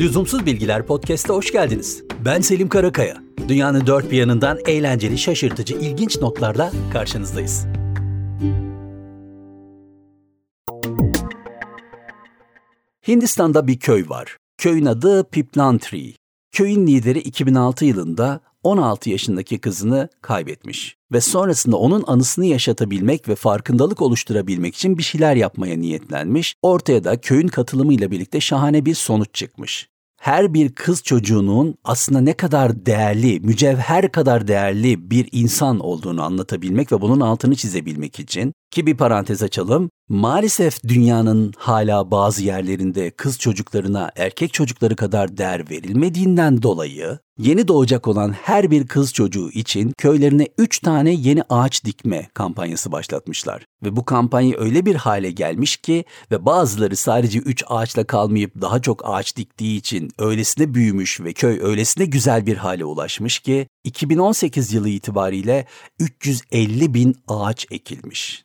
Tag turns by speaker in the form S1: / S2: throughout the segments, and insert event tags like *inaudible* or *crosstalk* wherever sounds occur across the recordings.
S1: Lüzumsuz Bilgiler Podcast'a hoş geldiniz. Ben Selim Karakaya. Dünyanın dört bir yanından eğlenceli, şaşırtıcı, ilginç notlarla karşınızdayız. Hindistan'da bir köy var. Köyün adı Piplantri. Köyün lideri 2006 yılında 16 yaşındaki kızını kaybetmiş ve sonrasında onun anısını yaşatabilmek ve farkındalık oluşturabilmek için bir şeyler yapmaya niyetlenmiş. Ortaya da köyün katılımıyla birlikte şahane bir sonuç çıkmış her bir kız çocuğunun aslında ne kadar değerli, mücevher kadar değerli bir insan olduğunu anlatabilmek ve bunun altını çizebilmek için ki bir parantez açalım. Maalesef dünyanın hala bazı yerlerinde kız çocuklarına erkek çocukları kadar değer verilmediğinden dolayı yeni doğacak olan her bir kız çocuğu için köylerine 3 tane yeni ağaç dikme kampanyası başlatmışlar. Ve bu kampanya öyle bir hale gelmiş ki ve bazıları sadece 3 ağaçla kalmayıp daha çok ağaç diktiği için öylesine büyümüş ve köy öylesine güzel bir hale ulaşmış ki 2018 yılı itibariyle 350 bin ağaç ekilmiş.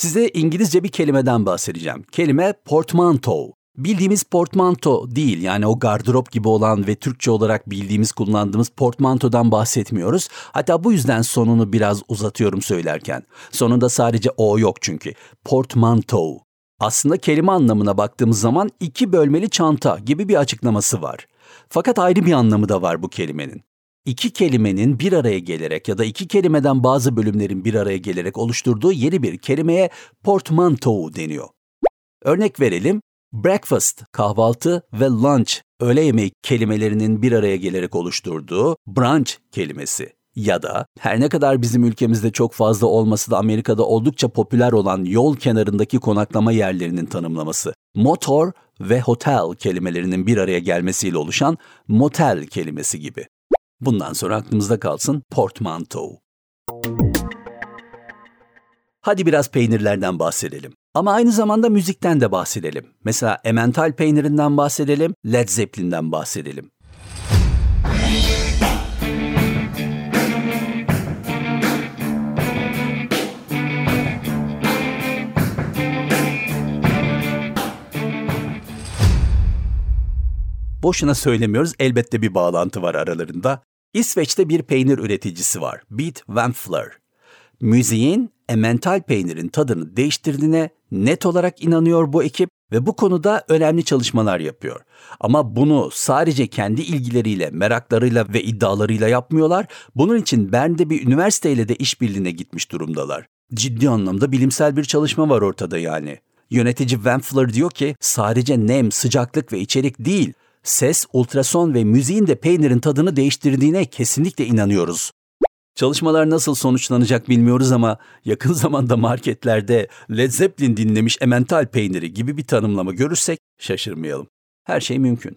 S1: Size İngilizce bir kelimeden bahsedeceğim. Kelime portmanteau. Bildiğimiz portmanto değil yani o gardırop gibi olan ve Türkçe olarak bildiğimiz kullandığımız portmantodan bahsetmiyoruz. Hatta bu yüzden sonunu biraz uzatıyorum söylerken. Sonunda sadece o yok çünkü. Portmanteau. Aslında kelime anlamına baktığımız zaman iki bölmeli çanta gibi bir açıklaması var. Fakat ayrı bir anlamı da var bu kelimenin iki kelimenin bir araya gelerek ya da iki kelimeden bazı bölümlerin bir araya gelerek oluşturduğu yeni bir kelimeye portmanteau deniyor. Örnek verelim, breakfast, kahvaltı ve lunch, öğle yemeği kelimelerinin bir araya gelerek oluşturduğu brunch kelimesi ya da her ne kadar bizim ülkemizde çok fazla olması da Amerika'da oldukça popüler olan yol kenarındaki konaklama yerlerinin tanımlaması. Motor ve hotel kelimelerinin bir araya gelmesiyle oluşan motel kelimesi gibi. Bundan sonra aklımızda kalsın portmanteau. Hadi biraz peynirlerden bahsedelim. Ama aynı zamanda müzikten de bahsedelim. Mesela Emmental peynirinden bahsedelim, Led Zeppelin'den bahsedelim. Boşuna söylemiyoruz, elbette bir bağlantı var aralarında. İsveç'te bir peynir üreticisi var, Beat Van. Müziğin emmental peynirin tadını değiştirdiğine net olarak inanıyor bu ekip ve bu konuda önemli çalışmalar yapıyor. Ama bunu sadece kendi ilgileriyle, meraklarıyla ve iddialarıyla yapmıyorlar. Bunun için Bern'de bir üniversiteyle de işbirliğine gitmiş durumdalar. Ciddi anlamda bilimsel bir çalışma var ortada yani. Yönetici Van diyor ki sadece nem, sıcaklık ve içerik değil, ses, ultrason ve müziğin de peynirin tadını değiştirdiğine kesinlikle inanıyoruz. Çalışmalar nasıl sonuçlanacak bilmiyoruz ama yakın *laughs* zamanda marketlerde Led Zeppelin dinlemiş emmental peyniri gibi bir tanımlama görürsek şaşırmayalım. Her şey mümkün.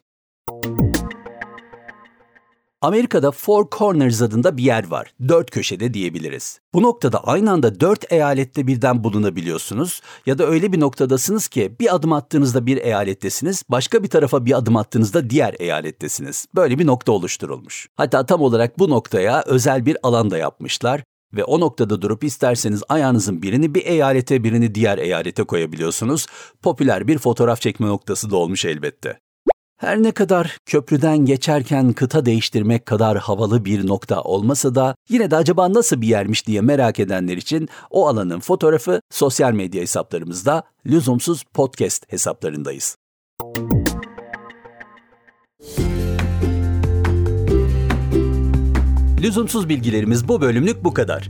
S1: Amerika'da Four Corners adında bir yer var. Dört köşede diyebiliriz. Bu noktada aynı anda dört eyalette birden bulunabiliyorsunuz ya da öyle bir noktadasınız ki bir adım attığınızda bir eyalettesiniz, başka bir tarafa bir adım attığınızda diğer eyalettesiniz. Böyle bir nokta oluşturulmuş. Hatta tam olarak bu noktaya özel bir alan da yapmışlar ve o noktada durup isterseniz ayağınızın birini bir eyalete birini diğer eyalete koyabiliyorsunuz. Popüler bir fotoğraf çekme noktası da olmuş elbette. Her ne kadar köprüden geçerken kıta değiştirmek kadar havalı bir nokta olmasa da yine de acaba nasıl bir yermiş diye merak edenler için o alanın fotoğrafı sosyal medya hesaplarımızda lüzumsuz podcast hesaplarındayız. Lüzumsuz bilgilerimiz bu bölümlük bu kadar.